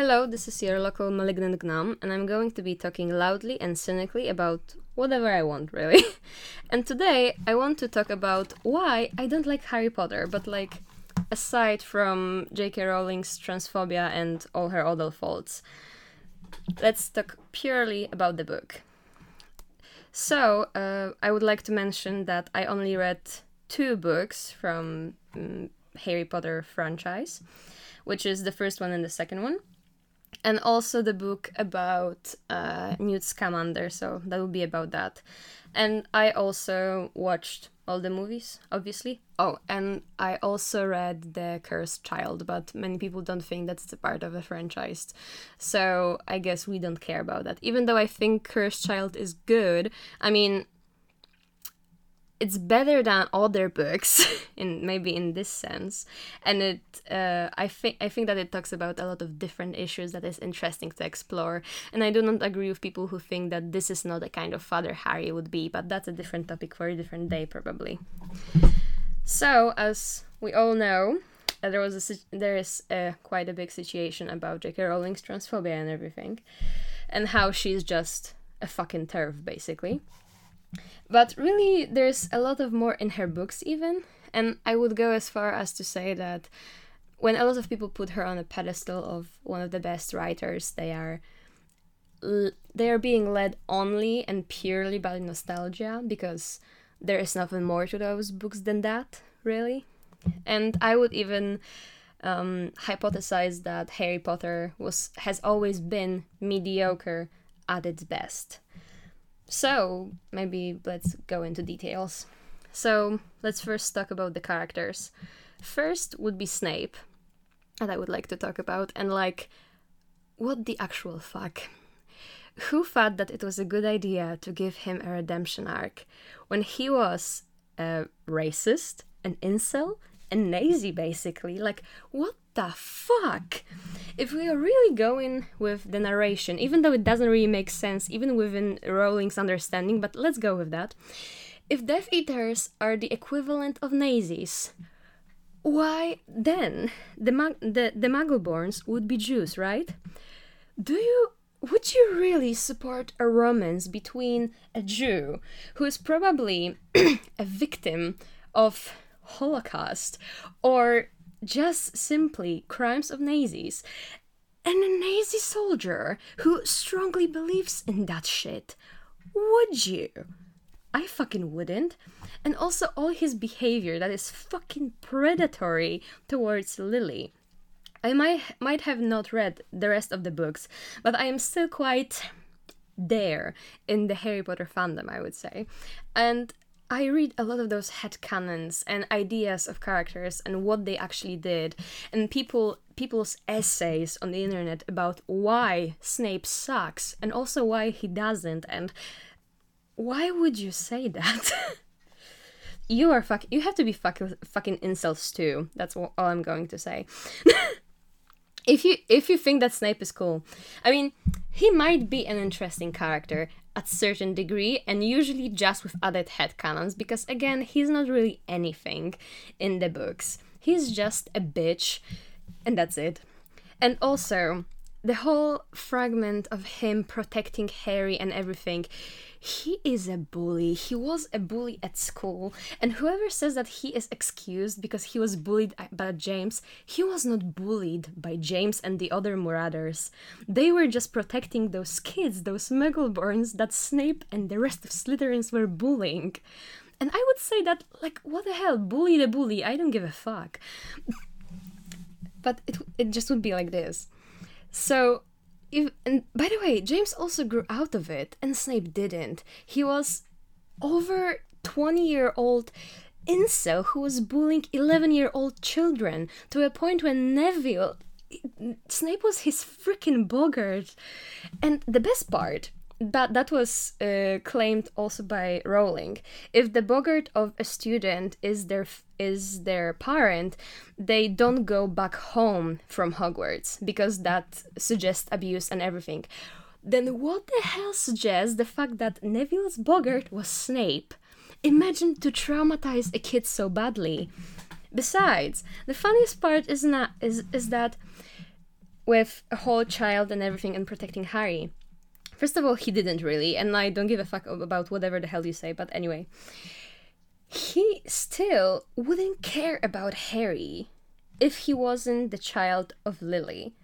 Hello, this is your local malignant gnome, and I'm going to be talking loudly and cynically about whatever I want, really. and today I want to talk about why I don't like Harry Potter, but like aside from J.K. Rowling's transphobia and all her other faults, let's talk purely about the book. So, uh, I would like to mention that I only read two books from um, Harry Potter franchise, which is the first one and the second one, and also the book about uh, Newt Scamander. So that would be about that. And I also watched all the movies, obviously. Oh, and I also read The Cursed Child, but many people don't think that's a part of the franchise. So I guess we don't care about that. Even though I think Cursed Child is good, I mean, it's better than other books in maybe in this sense. And it uh, i think i think that it talks about a lot of different issues that is interesting to explore. And i do not agree with people who think that this is not the kind of father harry would be but that's a different topic for a different day probably. So as we all know uh, there was a there is a, quite a big situation about j.k rowling's transphobia and everything and how she's just a fucking TERF basically but really, there's a lot of more in her books, even. And I would go as far as to say that when a lot of people put her on a pedestal of one of the best writers, they are they are being led only and purely by nostalgia because there is nothing more to those books than that, really. And I would even um, hypothesize that Harry Potter was has always been mediocre at its best. So, maybe let's go into details. So, let's first talk about the characters. First would be Snape, that I would like to talk about, and like, what the actual fuck? Who thought that it was a good idea to give him a redemption arc when he was a racist, an incel, a nazi basically? Like, what the fuck? If we are really going with the narration, even though it doesn't really make sense, even within Rowling's understanding, but let's go with that. If Death Eaters are the equivalent of Nazis, why then the mag- the the Muggleborns would be Jews, right? Do you would you really support a romance between a Jew who is probably a victim of Holocaust or just simply crimes of Nazis. And a Nazi soldier who strongly believes in that shit. Would you? I fucking wouldn't. And also all his behavior that is fucking predatory towards Lily. I might might have not read the rest of the books, but I am still quite there in the Harry Potter fandom, I would say. And I read a lot of those headcanons and ideas of characters and what they actually did, and people people's essays on the internet about why Snape sucks and also why he doesn't, and why would you say that? you are fuck. You have to be fuck- fucking incels too. That's all I'm going to say. if you if you think that Snape is cool, I mean, he might be an interesting character at certain degree and usually just with added headcanons because again he's not really anything in the books. He's just a bitch and that's it. And also the whole fragment of him protecting harry and everything he is a bully. He was a bully at school. And whoever says that he is excused because he was bullied by James, he was not bullied by James and the other Marauders. They were just protecting those kids, those Muggleborns that Snape and the rest of Slytherins were bullying. And I would say that, like, what the hell? Bully the bully. I don't give a fuck. but it, it just would be like this. So if, and by the way, James also grew out of it, and Snape didn't. He was over 20 year old incel who was bullying 11 year old children to a point when Neville. Snape was his freaking boggart. And the best part that that was uh, claimed also by Rowling. If the boggart of a student is their is their parent, they don't go back home from Hogwarts because that suggests abuse and everything. Then what the hell suggests the fact that Neville's boggart was Snape? Imagine to traumatize a kid so badly. Besides, the funniest part is not is is that with a whole child and everything and protecting Harry. First of all, he didn't really, and I don't give a fuck about whatever the hell you say, but anyway. He still wouldn't care about Harry if he wasn't the child of Lily.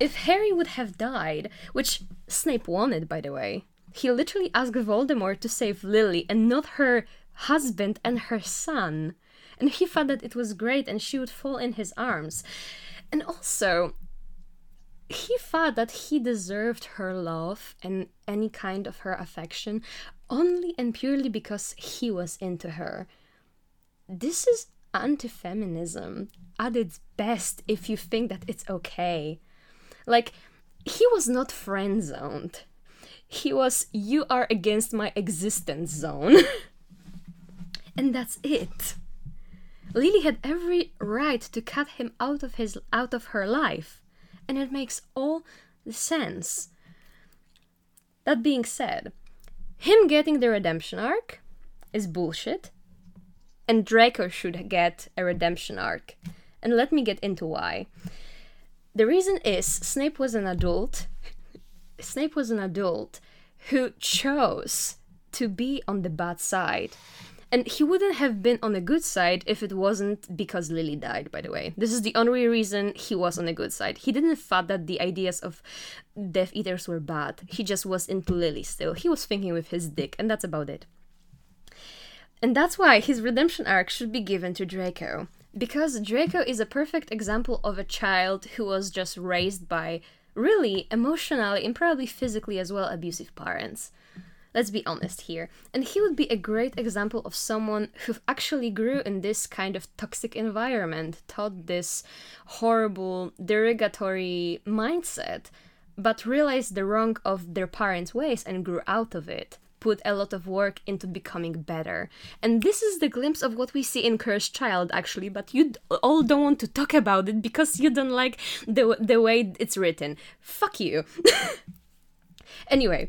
If Harry would have died, which Snape wanted, by the way, he literally asked Voldemort to save Lily and not her husband and her son. And he thought that it was great and she would fall in his arms. And also, he thought that he deserved her love and any kind of her affection only and purely because he was into her. This is anti feminism at its best if you think that it's okay. Like, he was not friend zoned. He was, you are against my existence zone. and that's it. Lily had every right to cut him out of his out of her life, and it makes all the sense. That being said, him getting the redemption arc is bullshit, and Draco should get a redemption arc. And let me get into why. The reason is Snape was an adult. Snape was an adult who chose to be on the bad side. And he wouldn't have been on the good side if it wasn't because Lily died, by the way. This is the only reason he was on the good side. He didn't thought that the ideas of Death Eaters were bad. He just was into Lily still. He was thinking with his dick, and that's about it. And that's why his redemption arc should be given to Draco. Because Draco is a perfect example of a child who was just raised by really emotionally and probably physically as well abusive parents. Let's be honest here. And he would be a great example of someone who actually grew in this kind of toxic environment, taught this horrible, derogatory mindset, but realized the wrong of their parents' ways and grew out of it. Put a lot of work into becoming better. And this is the glimpse of what we see in Cursed Child, actually, but you all don't want to talk about it because you don't like the, the way it's written. Fuck you. anyway,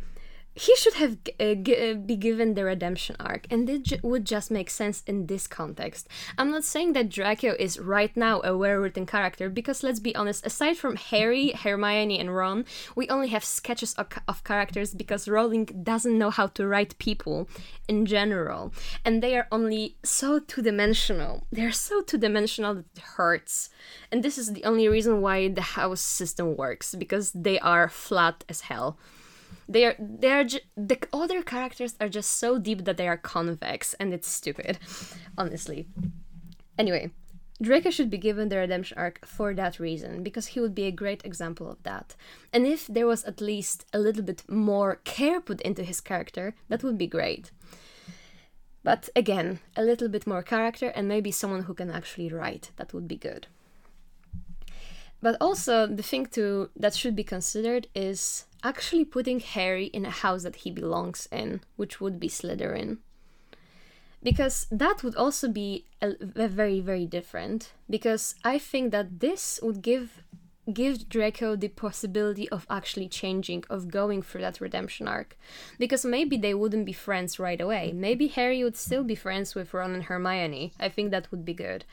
he should have uh, g- uh, be given the redemption arc and it j- would just make sense in this context. I'm not saying that draco is right now a well-written character because let's be honest aside from harry hermione and ron we only have sketches of, of characters because rowling doesn't know how to write people in general. And they are only so two-dimensional. They're so two-dimensional that it hurts. And this is the only reason why the house system works because they are flat as hell they are they are the other characters are just so deep that they are convex and it's stupid honestly anyway Draco should be given the redemption arc for that reason, because he would be a great example of that. And if there was at least a little bit more care put into his character, that would be great. But again, a little bit more character and maybe someone who can actually write, that would be good. But also, the thing to that should be considered is actually putting Harry in a house that he belongs in, which would be Slytherin. Because that would also be a, a very, very different. Because I think that this would give give Draco the possibility of actually changing, of going through that redemption arc. Because maybe they wouldn't be friends right away. Maybe Harry would still be friends with Ron and Hermione. I think that would be good.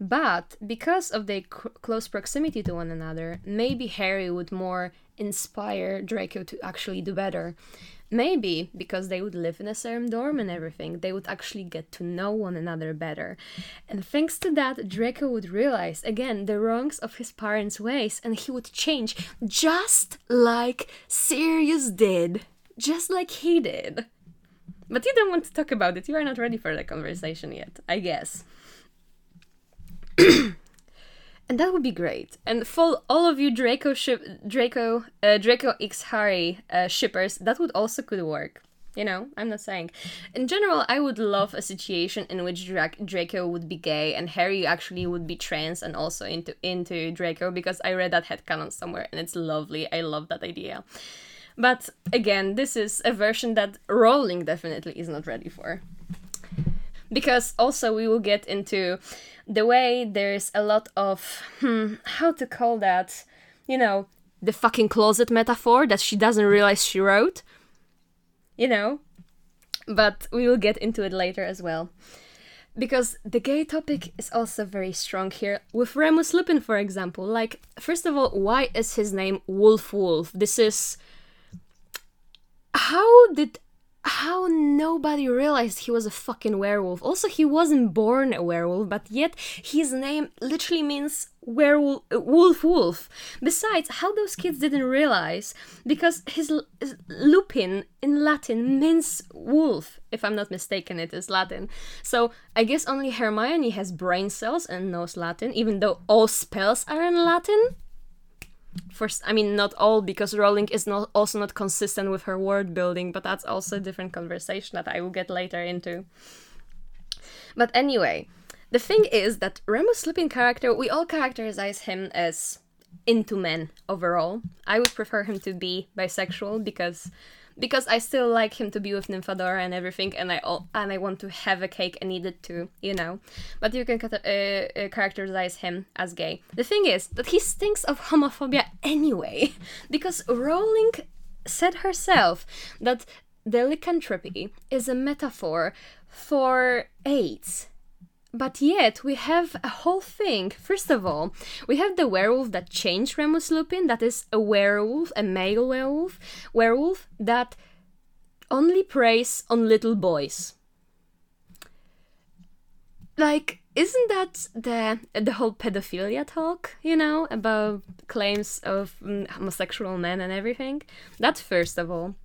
But because of their c- close proximity to one another, maybe Harry would more inspire Draco to actually do better. Maybe because they would live in the same dorm and everything, they would actually get to know one another better. And thanks to that, Draco would realize again the wrongs of his parents' ways and he would change just like Sirius did. Just like he did. But you don't want to talk about it. You are not ready for the conversation yet, I guess. and that would be great. And for all of you Draco ship Draco uh, Draco X Harry uh, shippers, that would also could work. You know, I'm not saying. In general, I would love a situation in which Dra- Draco would be gay and Harry actually would be trans and also into into Draco because I read that headcanon somewhere and it's lovely. I love that idea. But again, this is a version that Rowling definitely is not ready for. Because also we will get into the way there's a lot of hmm, how to call that, you know, the fucking closet metaphor that she doesn't realize she wrote. You know, but we will get into it later as well. because the gay topic is also very strong here with Remus Lupin, for example. Like, first of all, why is his name Wolf Wolf? This is how did how nobody realized he was a fucking werewolf. Also, he wasn't born a werewolf, but yet his name literally means werewolf, wolf, wolf. Besides, how those kids didn't realize because his, his lupin in Latin means wolf. If I'm not mistaken, it is Latin. So I guess only Hermione has brain cells and knows Latin, even though all spells are in Latin first i mean not all because rowling is not also not consistent with her word building but that's also a different conversation that i will get later into. But anyway the thing is that remus lupin character we all characterize him as into men overall. I would prefer him to be bisexual because because I still like him to be with Nymphadora and everything, and I and I want to have a cake and eat it too, you know. But you can uh, uh, characterize him as gay. The thing is that he stinks of homophobia anyway, because Rowling said herself that the lycanthropy is a metaphor for AIDS but yet we have a whole thing. First of all, we have the werewolf that changed Remus Lupin, that is a werewolf, a male werewolf, werewolf that only preys on little boys. Like, isn't that the the whole pedophilia talk? You know about claims of mm, homosexual men and everything. That's first of all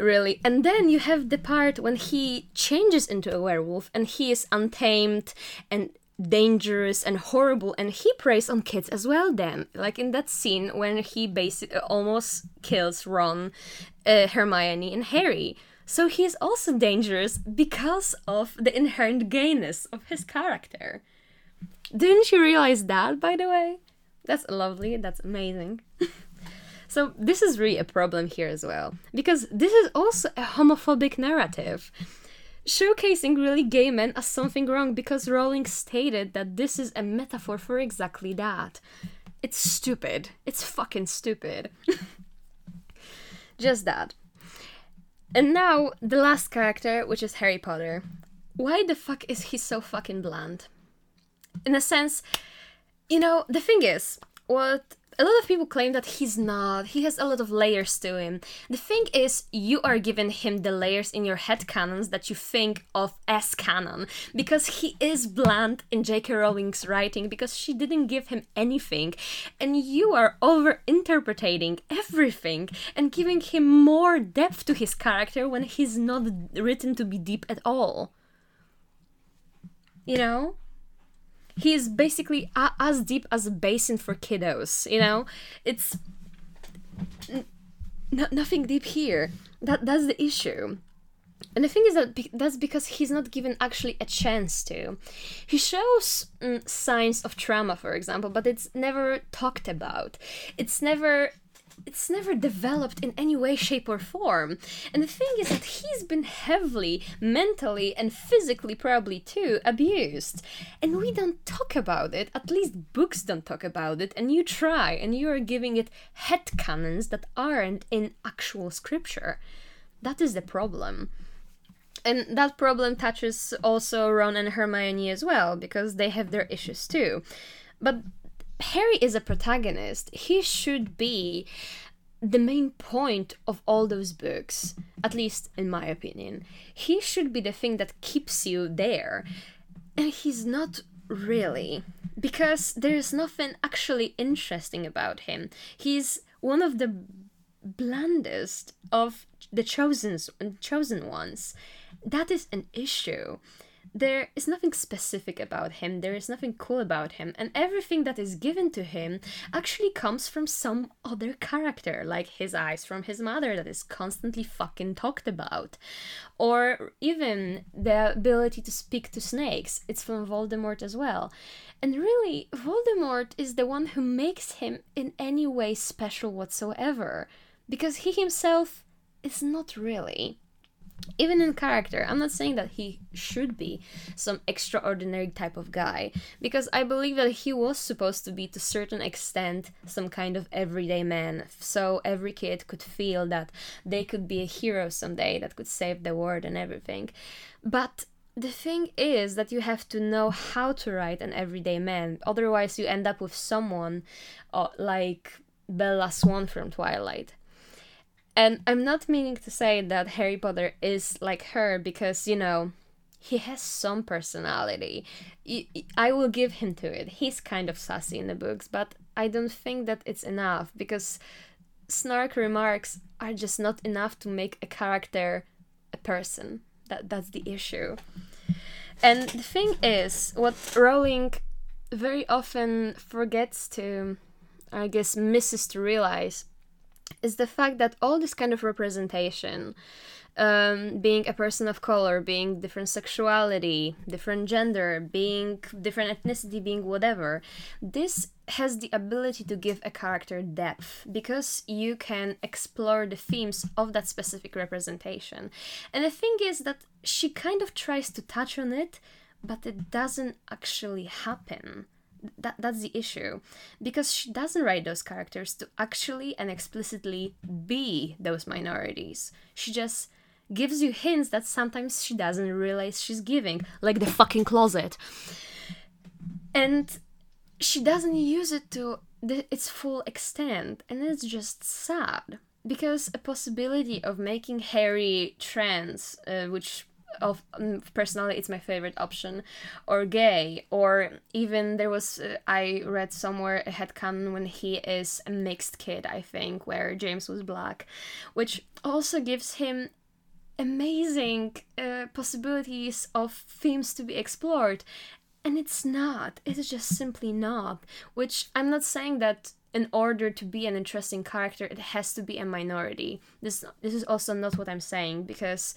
really. And then you have the part when he changes into a werewolf and he is untamed and dangerous and horrible and he preys on kids as well then. Like in that scene when he basically almost kills ron uh, hermione and harry. So he is also dangerous because of the inherent gayness of his character. Didn't you realize that by the way? That's lovely. That's amazing So this is really a problem here as well, because this is also a homophobic narrative. Showcasing really gay men as something wrong because Rowling stated that this is a metaphor for exactly that. It's stupid. It's fucking stupid. Just that. And now, the last character, which is Harry Potter. Why the fuck is he so fucking bland? In a sense, you know, the thing is, what a lot of people claim that he's not. He has a lot of layers to him. The thing is, you are giving him the layers in your head canons that you think of as canon because he is bland in J.K. Rowling's writing because she didn't give him anything, and you are over interpreting everything and giving him more depth to his character when he's not written to be deep at all. You know? He is basically a- as deep as a basin for kiddos. You know, it's n- nothing deep here. That that's the issue. And the thing is that be- that's because he's not given actually a chance to. He shows mm, signs of trauma, for example, but it's never talked about. It's never it's never developed in any way, shape, or form. And the thing is that he's been heavily, mentally, and physically, probably too, abused. And we don't talk about it, at least books don't talk about it, and you try, and you are giving it head canons that aren't in actual scripture. That is the problem. And that problem touches also Ron and Hermione as well, because they have their issues too. But Harry is a protagonist. He should be the main point of all those books, at least in my opinion. He should be the thing that keeps you there. And he's not really, because there's nothing actually interesting about him. He's one of the blandest of the chosen chosen ones. That is an issue there is nothing specific about him, there is nothing cool about him, and everything that is given to him actually comes from some other character, like his eyes from his mother that is constantly fucking talked about. Or even the ability to speak to snakes, it's from Voldemort as well. And really, Voldemort is the one who makes him in any way special whatsoever, because he himself is not really even in character i'm not saying that he should be some extraordinary type of guy because i believe that he was supposed to be to certain extent some kind of everyday man so every kid could feel that they could be a hero someday that could save the world and everything but the thing is that you have to know how to write an everyday man. Otherwise, you end up with someone uh, like Bella Swan from Twilight. And I'm not meaning to say that Harry Potter is like her because, you know, he has some personality. I will give him to it. He's kind of sassy in the books, but I don't think that it's enough because snark remarks are just not enough to make a character a person. That that's the issue. And the thing is, what Rowling very often forgets to, I guess, misses to realize is the fact that all this kind of representation um, being a person of color, being different sexuality, different gender, being different ethnicity, being whatever, this has the ability to give a character depth because you can explore the themes of that specific representation. And the thing is that she kind of tries to touch on it, but it doesn't actually happen that that's the issue. Because she doesn't write those characters to actually and explicitly be those minorities. She just gives you hints that sometimes she doesn't realize she's giving, like the fucking closet. And she doesn't use it to the, its full extent, and it's just sad. Because a possibility of making Harry trans, uh, which of um, personally it's my favorite option. Or gay or even there was uh, i read somewhere a headcanon when he is a mixed kid i think where james was black which also gives him amazing uh, possibilities of themes to be explored. And it's not it's just simply not which i'm not saying that in order to be an interesting character it has to be a minority. This this is also not what i'm saying because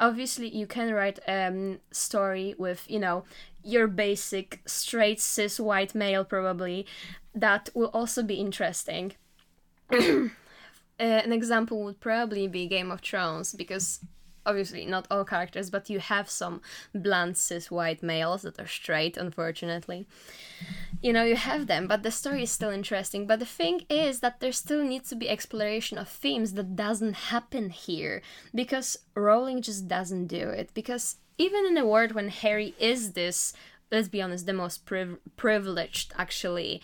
obviously you can write a um, story with you know your basic straight cis white male probably. That will also be interesting. Uh, an example would probably be Game of Thrones because obviously not all characters, but you have some blunt cis white males that are straight, unfortunately. You know, you have them, but the story is still interesting. But the thing is that there still needs to be exploration of themes that doesn't happen here because Rowling just doesn't do it. Because even in a world when Harry is this, let's be honest, the most priv- privileged actually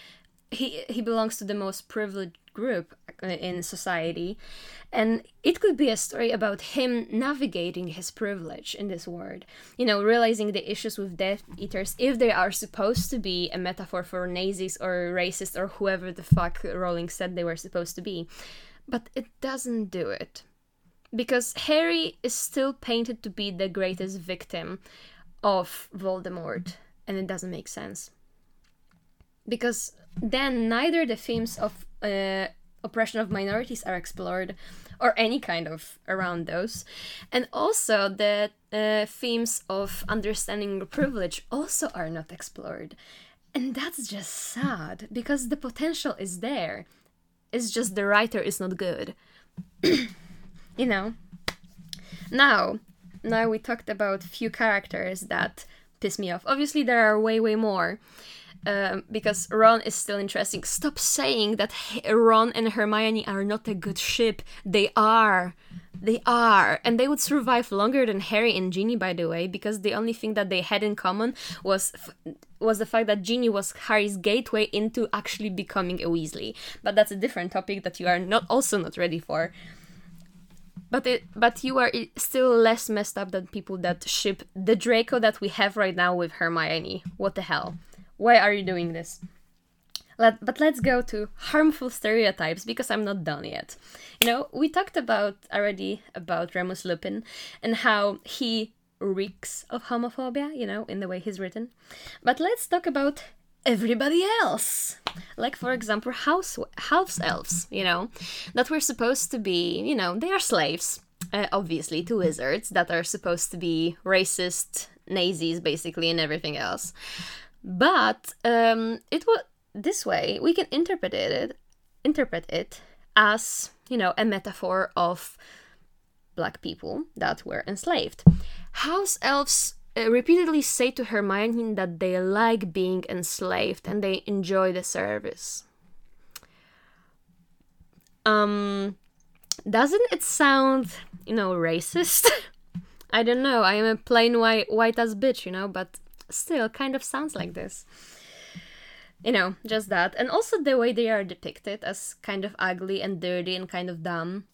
he he belongs to the most privileged group in society. And it could be a story about him navigating his privilege in this world you know realizing the issues with death eaters if they are supposed to be a metaphor for nazis or racist or whoever the fuck rowling said they were supposed to be. But it doesn't do it. Because harry is still painted to be the greatest victim of voldemort and it doesn't make sense. Because then neither the themes of uh, oppression of minorities are explored or any kind of around those. And also the uh, themes of understanding privilege also are not explored. And that's just sad because the potential is there. It's just the writer is not good. You know? Now now we talked about few characters that piss me off. Obviously there are way way more um, because Ron is still interesting. Stop saying that Ron and Hermione are not a good ship. They are. They are. And they would survive longer than Harry and Ginny, by the way, because the only thing that they had in common was was the fact that Ginny was Harry's gateway into actually becoming a Weasley. But that's a different topic that you are not also not ready for. But it, but you are still less messed up than people that ship the Draco that we have right now with Hermione. What the hell? Why are you doing this? Let, but let's go to harmful stereotypes because I'm not done yet. You know, we talked about already about Remus Lupin and how he reeks of homophobia, you know, in the way he's written. But let's talk about everybody else. Like, for example, house, house elves, you know, that were supposed to be, you know, they are slaves, uh, obviously, to wizards that are supposed to be racist, Nazis, basically, and everything else. But um, it was this way we can interpret it interpret it as you know a metaphor of black people that were enslaved. House elves uh, repeatedly say to Hermione that they like being enslaved and they enjoy the service. Um, doesn't it sound, you know, racist? I don't know. I am a plain white white ass bitch, you know, but still kind of sounds like this. You know, just that. And also the way they are depicted as kind of ugly and dirty and kind of dumb.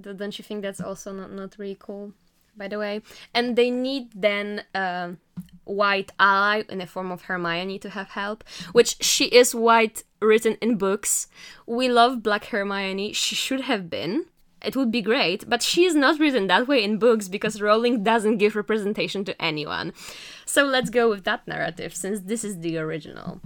Don't you think that's also not, not really cool? By the way, and they need then a white ally in the form of Hermione to have help, which she is white written in books. We love Black Hermione. She should have been it would be great, but she is not written that way in books because Rowling doesn't give representation to anyone. So let's go with that narrative since this is the original.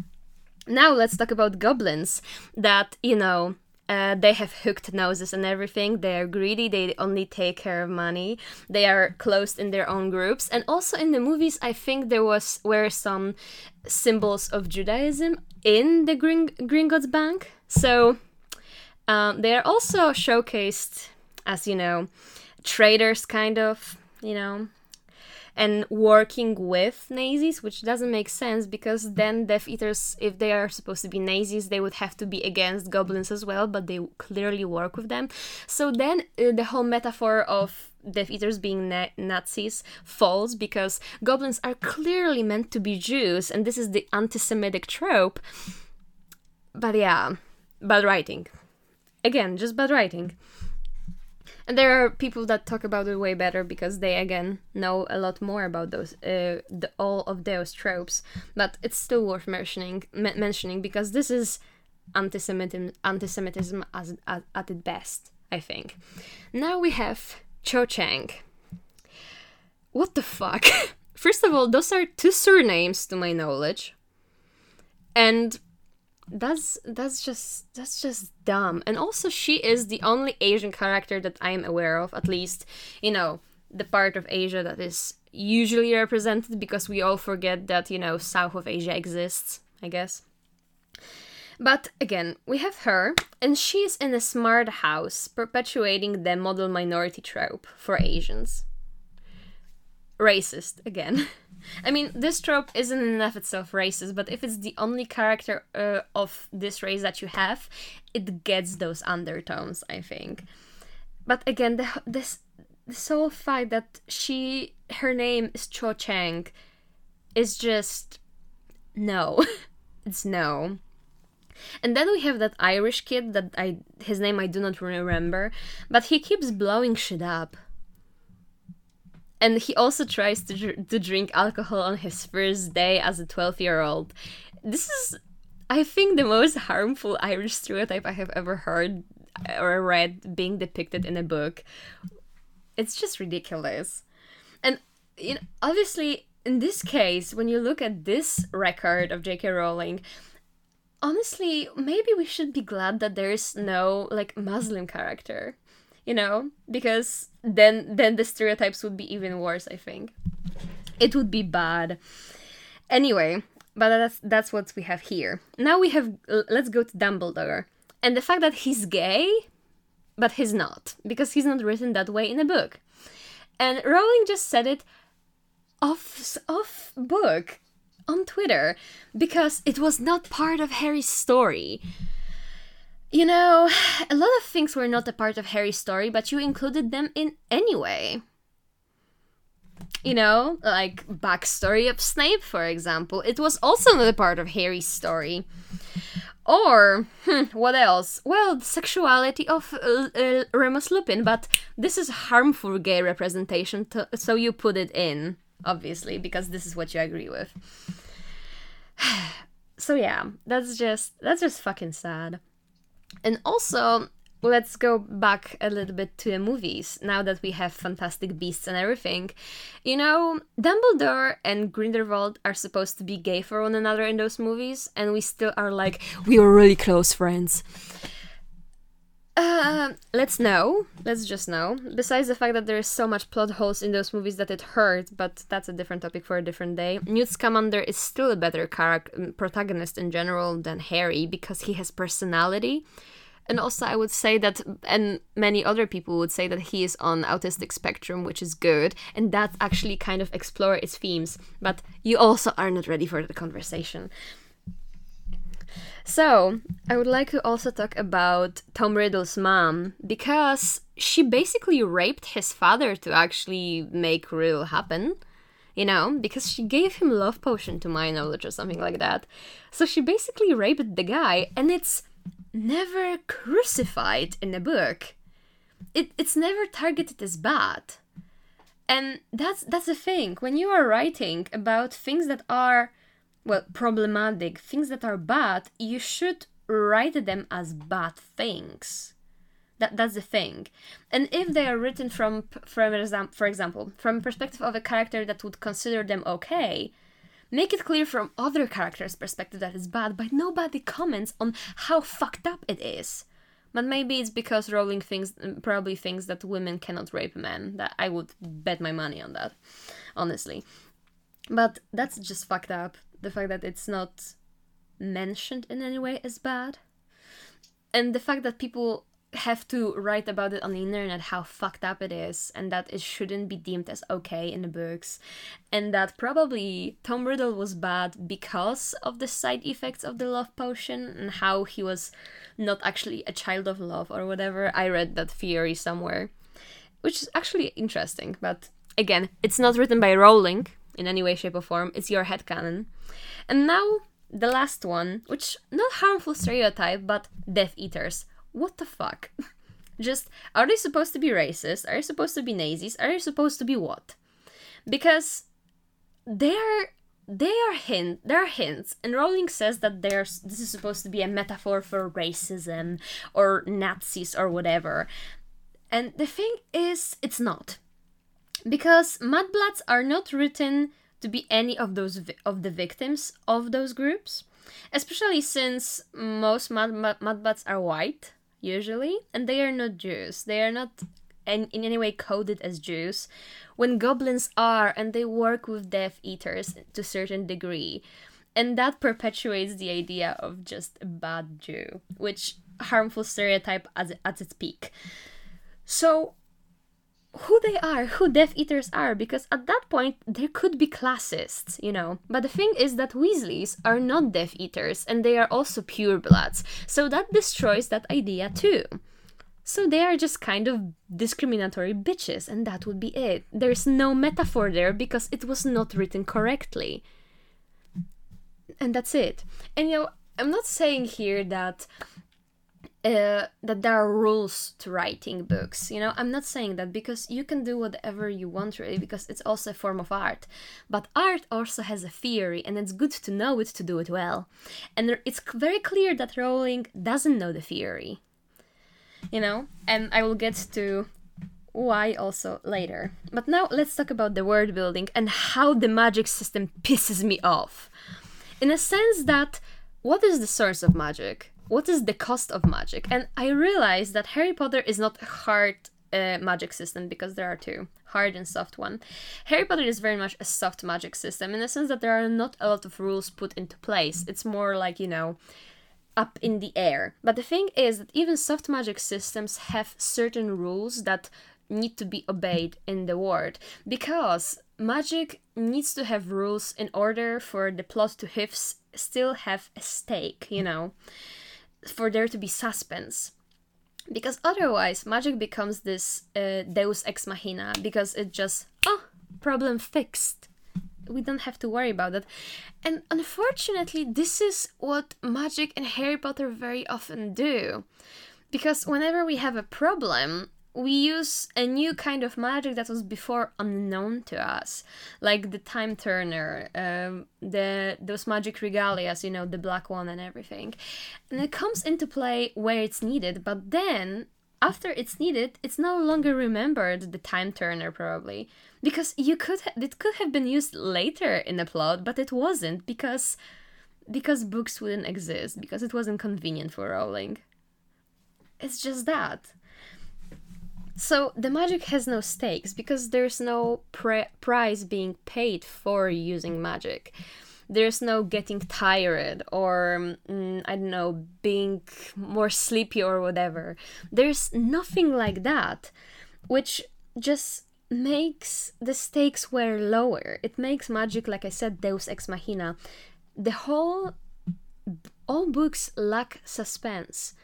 Now let's talk about goblins that, you know, uh, they have hooked noses and everything. They are greedy. They only take care of money. They are closed in their own groups. And also in the movies, I think there was were some symbols of Judaism in the Green Gringotts Bank. So um, they are also showcased as, you know, traders, kind of, you know, and working with Nazis, which doesn't make sense because then Death Eaters, if they are supposed to be Nazis, they would have to be against goblins as well, but they clearly work with them. So then uh, the whole metaphor of Death Eaters being na- Nazis falls because goblins are clearly meant to be Jews, and this is the anti Semitic trope. But yeah, bad writing again, just bad writing. And there are people that talk about it way better because they again know a lot more about those uh, the, all of those tropes. But it's still worth mentioning m- mentioning because this is anti-Semitism anti-Semitism as, as, at its best. I think. Now we have Cho Chang. What the fuck? First of all, those are two surnames to my knowledge. And that's that's just that's just dumb. And also she is the only asian character that i am aware of at least you know the part of asia that is usually represented because we all forget that you know south of asia exists i guess. But again we have her and she's in a smart house perpetuating the model minority trope for asians. Racist again I mean, this trope isn't in of itself racist, but if it's the only character uh, of this race that you have, it gets those undertones, I think. But again, the, this this whole fact that she her name is Cho Chang is just no, it's no. And then we have that Irish kid that I his name I do not remember, but he keeps blowing shit up and he also tries to, dr- to drink alcohol on his first day as a 12 year old. This is, I think, the most harmful Irish stereotype I have ever heard uh, or read being depicted in a book. It's just ridiculous. And, you know, obviously, in this case, when you look at this record of J.K. Rowling, honestly, maybe we should be glad that there's no, like, Muslim character you know because then then the stereotypes would be even worse i think. It would be bad. Anyway but that's that's what we have here. Now we have let's go to dumbledore. And the fact that he's gay but he's not because he's not written that way in the book. And rowling just said it off off book on twitter because it was not part of harry's story you know, a lot of things were not a part of Harry's story, but you included them in anyway. You know, like backstory of Snape, for example. It was also not a part of Harry's story. Or, hmm, what else? Well, the sexuality of uh, uh, Remus Lupin, but this is harmful gay representation, to, so you put it in, obviously, because this is what you agree with. so yeah, that's just that's just fucking sad. And also, let's go back a little bit to the movies now that we have fantastic beasts and everything. You know dumbledore and grindelwald are supposed to be gay for one another in those movies and we still are like we were really close friends uh, let's know. Let's just know. Besides the fact that there is so much plot holes in those movies that it hurts but that's a different topic for a different day. Newt scamander is still a better character protagonist in general than harry because he has personality. And also I would say that and many other people would say that he is on autistic spectrum which is good and that actually kind of explore its themes. But you also are not ready for the conversation So, I would like to also talk about Tom Riddle's mom because she basically raped his father to actually make Riddle happen. You know, because she gave him love potion to my knowledge or something like that. So she basically raped the guy and it's never crucified in the book. It, it's never targeted as bad. And that's that's the thing. When you are writing about things that are well, problematic, things that are bad, you should write them as bad things. That, that's the thing. And if they are written from, from for example, from perspective of a character that would consider them okay, make it clear from other characters' perspective that it's bad, but nobody comments on how fucked up it is. But maybe it's because Rowling thinks, mm, probably thinks that women cannot rape men. That I would bet my money on that, honestly. But that's just fucked up the fact that it's not mentioned in any way as bad. And the fact that people have to write about it on the internet how fucked up it is and that it shouldn't be deemed as okay in the books. And that probably Tom Riddle was bad because of the side effects of the love potion and how he was not actually a child of love or whatever. I read that theory somewhere which is actually interesting but again it's not written by Rowling in any way shape or form it's your head canon and now the last one, which not harmful stereotype, but Death Eaters. What the fuck? Just are they supposed to be racist? Are they supposed to be Nazis? Are they supposed to be what? Because they're they are hint there are hints and Rowling says that there's this is supposed to be a metaphor for racism or Nazis or whatever. And the thing is it's not. Because mudbloods are not written to be any of those vi- of the victims of those groups, especially since most mud, mud, mudbloods are white usually, and they are not Jews. They are not in, in any way coded as Jews. When goblins are, and they work with Death Eaters to a certain degree, and that perpetuates the idea of just a bad Jew, which harmful stereotype at, at its peak. So who they are, who Death Eaters are, because at that point there could be classists, you know. But the thing is that Weasleys are not Death Eaters and they are also purebloods, so that destroys that idea too. So they are just kind of discriminatory bitches, and that would be it. There's no metaphor there because it was not written correctly. And that's it. And you know, I'm not saying here that uh, that there are rules to writing books. You know, I'm not saying that because you can do whatever you want, really, because it's also a form of art. But art also has a theory, and it's good to know it to do it well. And it's very clear that Rowling doesn't know the theory. You know, and I will get to why also later. But now let's talk about the world building and how the magic system pisses me off. In a sense that what is the source of magic? What is the cost of magic? And I realized that Harry Potter is not a hard uh, magic system because there are two hard and soft one. Harry Potter is very much a soft magic system in the sense that there are not a lot of rules put into place. It's more like, you know, up in the air. But the thing is that even soft magic systems have certain rules that need to be obeyed in the world because magic needs to have rules in order for the plot to have still have a stake, you know for there to be suspense. Because otherwise magic becomes this uh, deus ex machina because it just oh problem fixed. We don't have to worry about that. And unfortunately this is what magic and harry potter very often do. Because whenever we have a problem we use a new kind of magic that was before unknown to us, like the time turner, um, the those magic regalias, you know, the black one and everything, and it comes into play where it's needed. But then, after it's needed, it's no longer remembered. The time turner probably because you could ha- it could have been used later in the plot, but it wasn't because because books wouldn't exist because it wasn't convenient for Rowling. It's just that. So the magic has no stakes because there's no pre- prize being paid for using magic. There's no getting tired or mm, I don't know being more sleepy or whatever. There's nothing like that, which just makes the stakes way lower. It makes magic, like I said, Deus ex machina. The whole all books lack suspense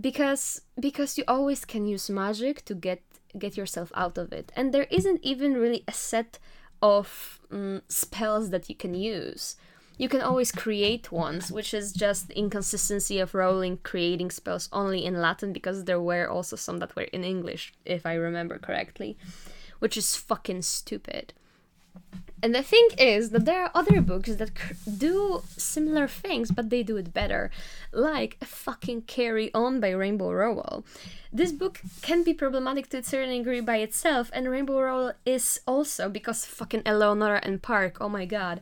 because because you always can use magic to get get yourself out of it. And there isn't even really a set of um, spells that you can use. You can always create ones which is just inconsistency of Rowling creating spells only in latin because there were also some that were in english if i remember correctly which is fucking stupid and the thing is that there are other books that do similar things, but they do it better, like a fucking Carry On by Rainbow Rowell. This book can be problematic to a certain degree by itself, and Rainbow Rowell is also because fucking Eleonora and Park, oh my god.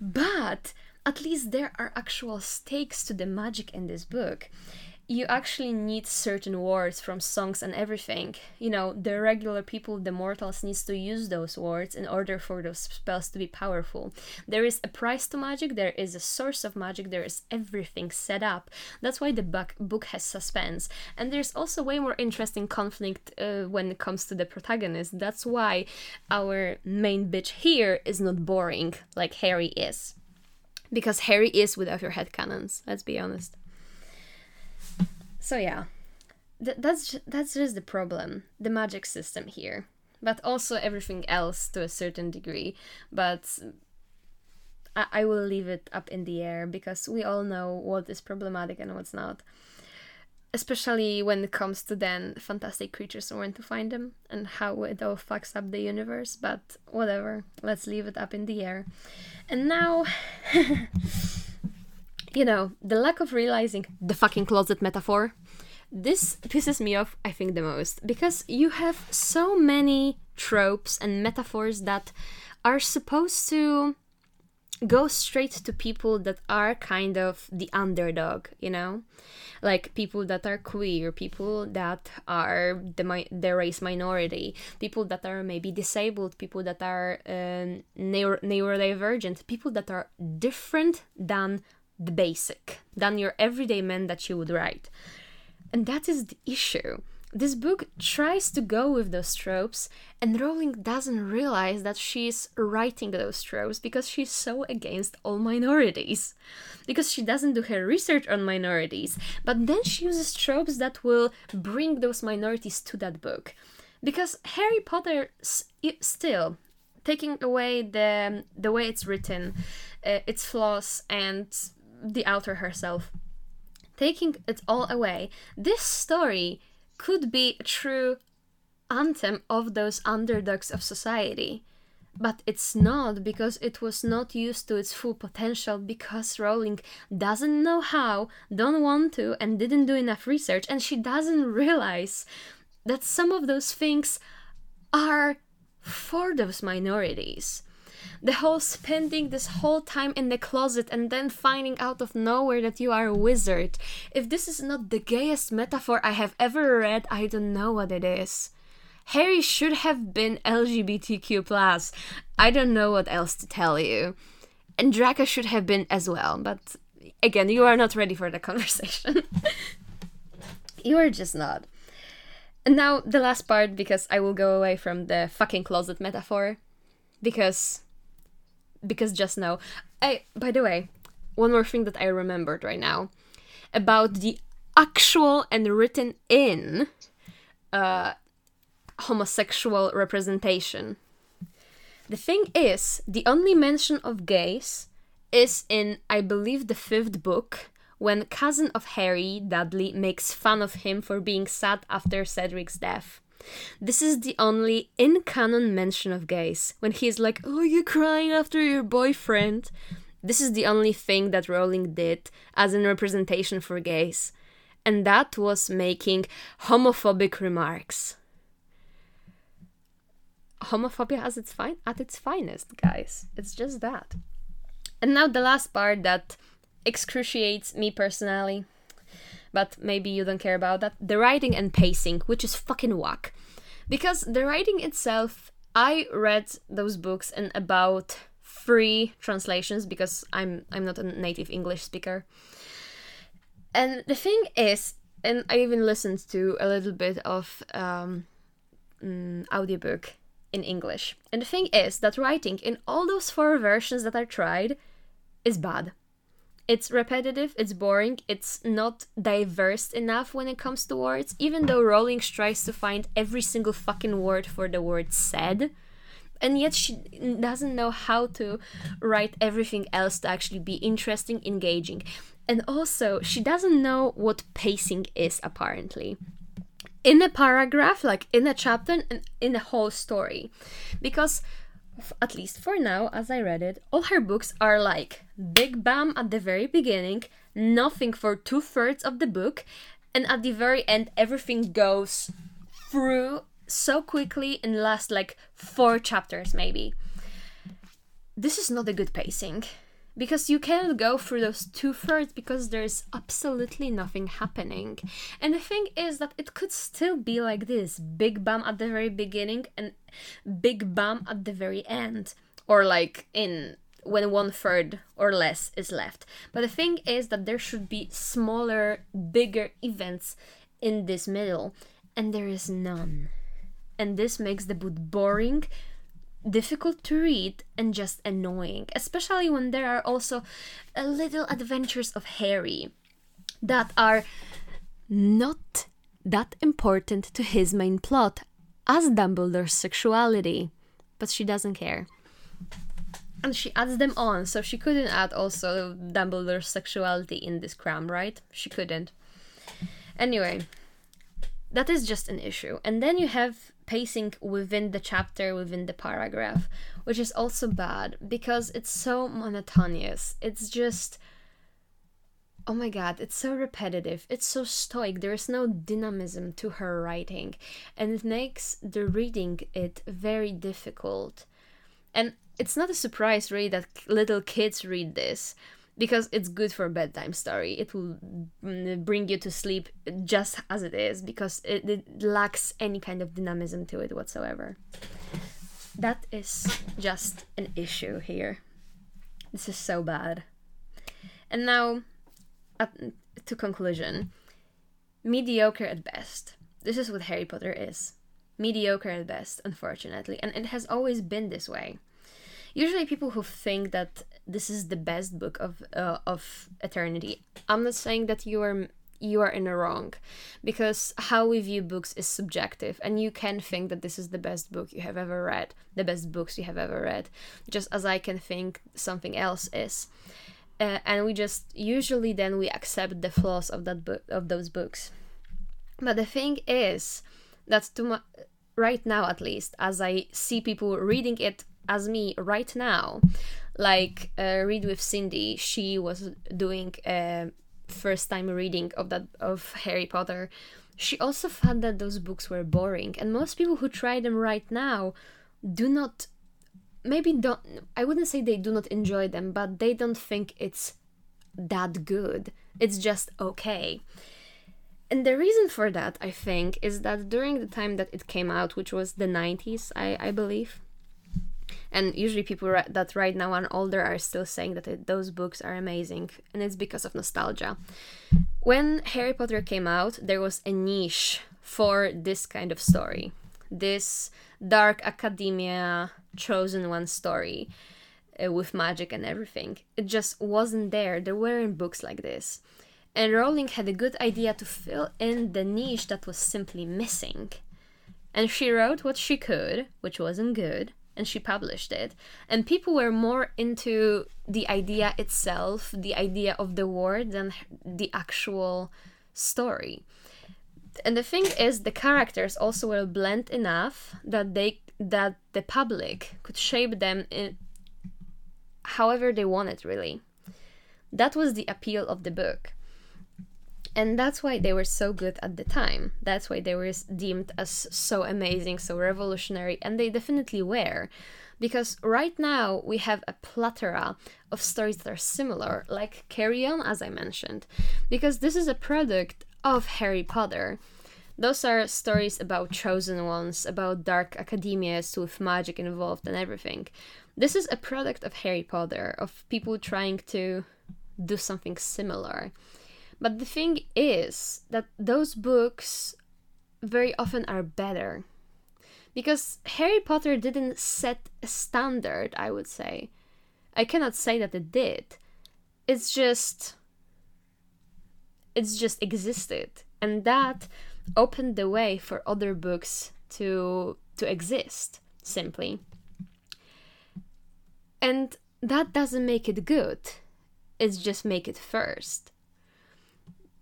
But at least there are actual stakes to the magic in this book you actually need certain words from songs and everything. You know, the regular people, the mortals, needs to use those words in order for those spells to be powerful. There is a price to magic, there is a source of magic, there is everything set up. That's why the book, book has suspense. And there's also way more interesting conflict uh, when it comes to the protagonist. That's why our main bitch here is not boring like Harry is. Because Harry is without your head canons, let's be honest. So yeah, Th- that's that's just the problem, the magic system here, but also everything else to a certain degree. But I, I will leave it up in the air because we all know what is problematic and what's not. Especially when it comes to then fantastic creatures and when to find them and how it all fucks up the universe. But whatever, let's leave it up in the air. And now you know, the lack of realizing the fucking closet metaphor. This pisses me off, I think, the most because you have so many tropes and metaphors that are supposed to go straight to people that are kind of the underdog, you know? Like people that are queer, people that are the, mi- the race minority, people that are maybe disabled, people that are um, neuro- neurodivergent, people that are different than the basic than your everyday man that you would write. And that is the issue. This book tries to go with those tropes, and Rowling doesn't realize that she's writing those tropes because she's so against all minorities. Because she doesn't do her research on minorities, but then she uses tropes that will bring those minorities to that book. Because Harry Potter still, taking away the the way it's written, uh, its flaws and the author herself. Taking it all away, this story could be a true anthem of those underdogs of society. But it's not because it was not used to its full potential because Rowling doesn't know how, don't want to, and didn't do enough research, and she doesn't realize that some of those things are for those minorities the whole spending this whole time in the closet and then finding out of nowhere that you are a wizard. If this is not the gayest metaphor I have ever read, I don't know what it is. Harry should have been LGBTQ+. Plus. I don't know what else to tell you. And Draco should have been as well, but again, you are not ready for the conversation. you are just not. And now the last part because I will go away from the fucking closet metaphor because because just now. I by the way, one more thing that I remembered right now about the actual and written in uh, homosexual representation. The thing is, the only mention of gays is in, I believe, the fifth book, when cousin of Harry, Dudley, makes fun of him for being sad after Cedric's death. This is the only in canon mention of gays. When he's like, Oh, you're crying after your boyfriend. This is the only thing that Rowling did as a representation for gays. And that was making homophobic remarks. Homophobia its fine at its finest, guys. It's just that. And now the last part that excruciates me personally but maybe you don't care about that. The writing and pacing, which is fucking whack. Because the writing itself, I read those books in about three translations because I'm I'm not a native English speaker. And the thing is, and I even listened to a little bit of um, mm, audiobook in English. And the thing is that writing in all those four versions that I tried is bad it's repetitive, it's boring, it's not diverse enough when it comes to words, even though Rowling tries to find every single fucking word for the word said. And yet she doesn't know how to write everything else to actually be interesting, engaging. And also, she doesn't know what pacing is, apparently. In a paragraph, like in a chapter, and in a whole story. Because at least for now, as I read it, all her books are like big bam at the very beginning, nothing for two thirds of the book, and at the very end, everything goes through so quickly in last like four chapters, maybe. This is not a good pacing because you cannot go through those two thirds because there's absolutely nothing happening. And the thing is that it could still be like this big bam at the very beginning and big bam at the very end, or like in when one third or less is left. But the thing is that there should be smaller, bigger events in this middle, and there is none. And this makes the book boring difficult to read and just annoying, especially when there are also little adventures of Harry that are not that important to his main plot as Dumbledore's sexuality, but she doesn't care. And she adds them on, so she couldn't add also Dumbledore's sexuality in this cram, right? She couldn't. Anyway, that is just an issue. And then you have pacing within the chapter, within the paragraph, which is also bad because it's so monotonous. It's just. Oh my god, it's so repetitive. It's so stoic. There is no dynamism to her writing, and it makes the reading it very difficult. And it's not a surprise, really, that little kids read this because it's good for a bedtime story. It will mm, bring you to sleep just as it is because it, it lacks any kind of dynamism to it whatsoever. That is just an issue here. This is so bad. And now, at, to conclusion mediocre at best. This is what Harry Potter is. Mediocre at best, unfortunately, and it has always been this way usually people who think that this is the best book of uh, of eternity. I'm not saying that you are you are in the wrong because how we view books is subjective and you can think that this is the best book you have ever read the best books you have ever read just as i can think something else is. Uh, and we just usually then we accept the flaws of that book of those books. But the thing is that to my, right now at least as i see people reading it as me right now like uh, read with cindy she was doing a first time reading of that of harry potter. She also found that those books were boring and most people who try them right now do not maybe don't i wouldn't say they do not enjoy them but they don't think it's that good. It's just okay. And the reason for that i think is that during the time that it came out which was the 90s i, I believe and usually people that right now are older are still saying that it, those books are amazing and it's because of nostalgia. When harry potter came out there was a niche for this kind of story this dark academia chosen one story uh, with magic and everything. It just wasn't there. There weren't books like this. And rowling had a good idea to fill in the niche that was simply missing. And she wrote what she could which wasn't good and she published it. And people were more into the idea itself, the idea of the war, than the actual story. And the thing is, the characters also were blend enough that they that the public could shape them in however they wanted. Really, that was the appeal of the book and that's why they were so good at the time. That's why they were deemed as so amazing so revolutionary and they definitely were. Because right now we have a plethora of stories that are similar like carry on as i mentioned. Because this is a product of harry potter. Those are stories about chosen ones about dark academias with magic involved and everything. This is a product of harry potter of people trying to do something similar but the thing is that those books very often are better. Because Harry Potter didn't set a standard, I would say. I cannot say that it did. it's just it's just existed and that opened the way for other books to to exist simply and that doesn't make it good it's just make it first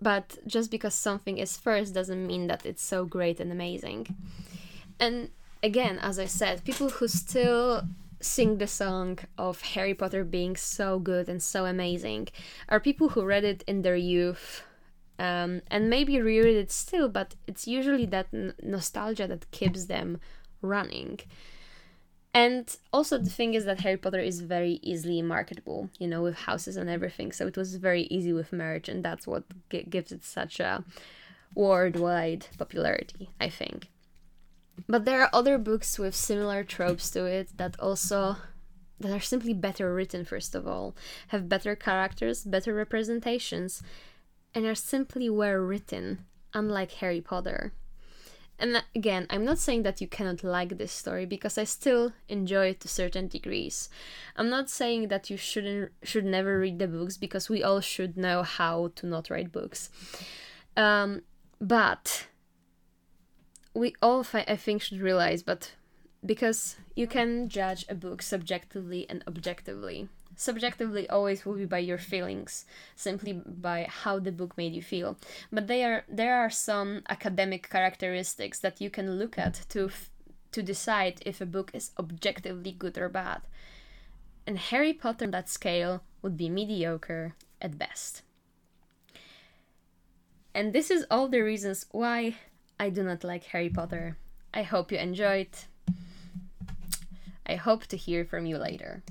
but just because something is first doesn't mean that it's so great and amazing and again as i said people who still sing the song of Harry Potter being so good and so amazing are people who read it in their youth um, and maybe reread it still, but it's usually that n- nostalgia that keeps them running. And also, the thing is that Harry Potter is very easily marketable, you know, with houses and everything. So it was very easy with merch, and that's what g- gives it such a worldwide popularity, I think. But there are other books with similar tropes to it that also that are simply better written first of all, have better characters, better representations, and are simply well written, unlike Harry Potter. And again, I'm not saying that you cannot like this story because I still enjoy it to certain degrees. I'm not saying that you shouldn't should never read the books because we all should know how to not write books. Um, but we all, I think, should realize, but because you can judge a book subjectively and objectively. Subjectively always will be by your feelings, simply by how the book made you feel. But there there are some academic characteristics that you can look at to to decide if a book is objectively good or bad. And Harry Potter on that scale would be mediocre at best. And this is all the reasons why I do not like Harry Potter. I hope you enjoyed. I hope to hear from you later.